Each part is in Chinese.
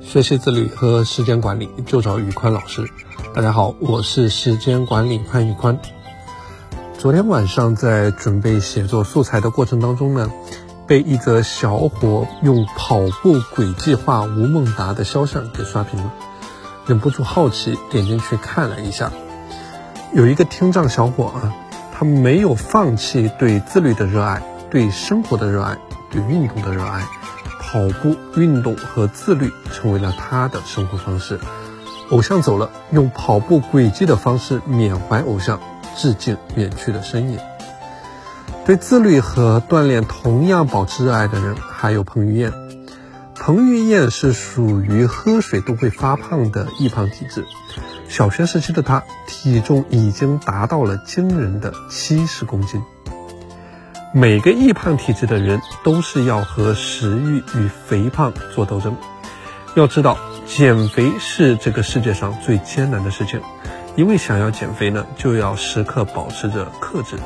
学习自律和时间管理就找宇宽老师。大家好，我是时间管理潘宇宽。昨天晚上在准备写作素材的过程当中呢，被一则小伙用跑步轨迹化吴孟达的肖像给刷屏了，忍不住好奇点进去看了一下。有一个听障小伙啊，他没有放弃对自律的热爱，对生活的热爱，对运动的热爱。跑步运动和自律成为了他的生活方式。偶像走了，用跑步轨迹的方式缅怀偶像，致敬远去的身影。对自律和锻炼同样保持热爱的人，还有彭于晏。彭于晏是属于喝水都会发胖的易胖体质。小学时期的他，体重已经达到了惊人的七十公斤。每个易胖体质的人都是要和食欲与肥胖做斗争。要知道，减肥是这个世界上最艰难的事情，因为想要减肥呢，就要时刻保持着克制。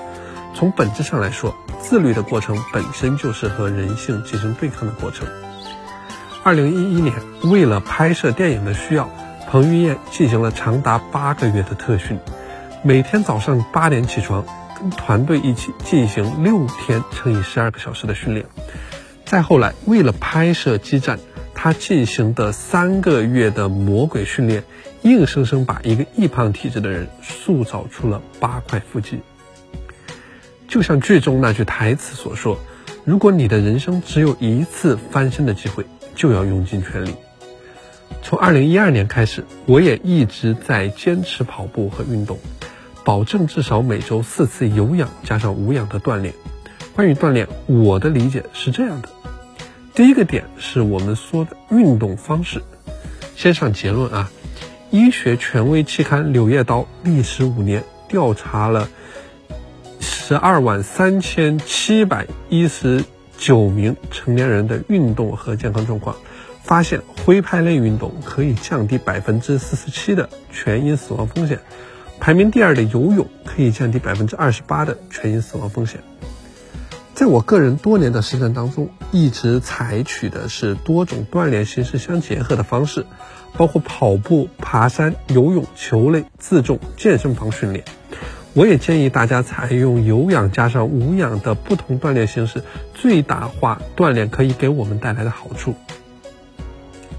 从本质上来说，自律的过程本身就是和人性进行对抗的过程。二零一一年，为了拍摄电影的需要，彭于晏进行了长达八个月的特训，每天早上八点起床。跟团队一起进行六天乘以十二个小时的训练，再后来为了拍摄激战，他进行的三个月的魔鬼训练，硬生生把一个易胖体质的人塑造出了八块腹肌。就像剧中那句台词所说：“如果你的人生只有一次翻身的机会，就要用尽全力。”从二零一二年开始，我也一直在坚持跑步和运动。保证至少每周四次有氧加上无氧的锻炼。关于锻炼，我的理解是这样的：第一个点是我们说的运动方式。先上结论啊，医学权威期刊《柳叶刀》历时五年调查了十二万三千七百一十九名成年人的运动和健康状况，发现挥拍类运动可以降低百分之四十七的全因死亡风险。排名第二的游泳可以降低百分之二十八的全因死亡风险。在我个人多年的实战当中，一直采取的是多种锻炼形式相结合的方式，包括跑步、爬山、游泳、球类、自重、健身房训练。我也建议大家采用有氧加上无氧的不同锻炼形式，最大化锻炼可以给我们带来的好处。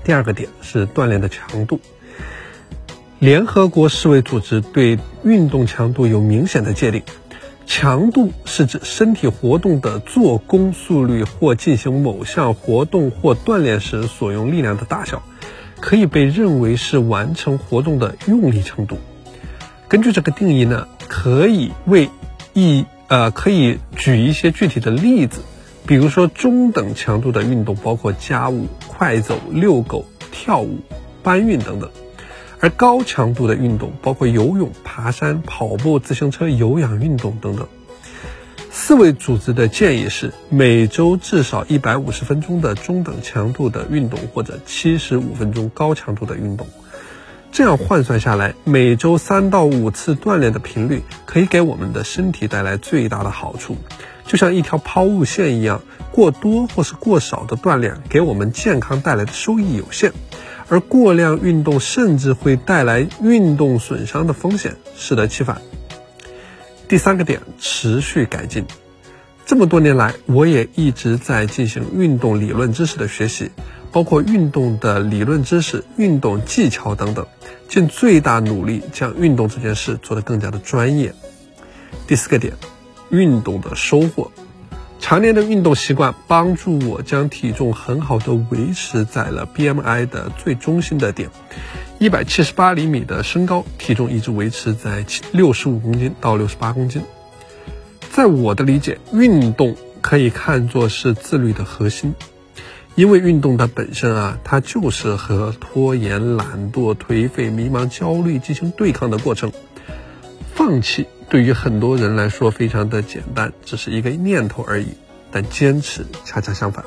第二个点是锻炼的强度。联合国世卫组织对运动强度有明显的界定，强度是指身体活动的做功速率或进行某项活动或锻炼时所用力量的大小，可以被认为是完成活动的用力程度。根据这个定义呢，可以为一呃可以举一些具体的例子，比如说中等强度的运动包括家务、快走、遛狗、跳舞、搬运等等。而高强度的运动包括游泳、爬山、跑步、自行车、有氧运动等等。四位组织的建议是每周至少一百五十分钟的中等强度的运动，或者七十五分钟高强度的运动。这样换算下来，每周三到五次锻炼的频率，可以给我们的身体带来最大的好处。就像一条抛物线一样，过多或是过少的锻炼，给我们健康带来的收益有限。而过量运动甚至会带来运动损伤的风险，适得其反。第三个点，持续改进。这么多年来，我也一直在进行运动理论知识的学习，包括运动的理论知识、运动技巧等等，尽最大努力将运动这件事做得更加的专业。第四个点，运动的收获。常年的运动习惯帮助我将体重很好的维持在了 BMI 的最中心的点，一百七十八厘米的身高，体重一直维持在六十五公斤到六十八公斤。在我的理解，运动可以看作是自律的核心，因为运动的本身啊，它就是和拖延、懒惰、颓废、迷茫、焦虑进行对抗的过程，放弃。对于很多人来说，非常的简单，只是一个念头而已。但坚持恰恰相反，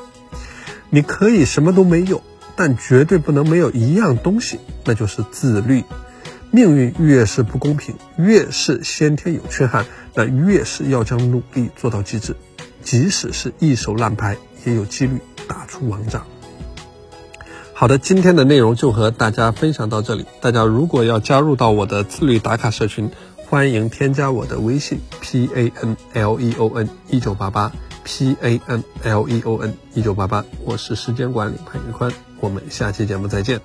你可以什么都没有，但绝对不能没有一样东西，那就是自律。命运越是不公平，越是先天有缺憾，那越是要将努力做到极致。即使是一手烂牌，也有几率打出王炸。好的，今天的内容就和大家分享到这里。大家如果要加入到我的自律打卡社群，欢迎添加我的微信 p a n l e o n 一九八八 p a n l e o n 一九八八，我是时间管理潘玉宽，我们下期节目再见。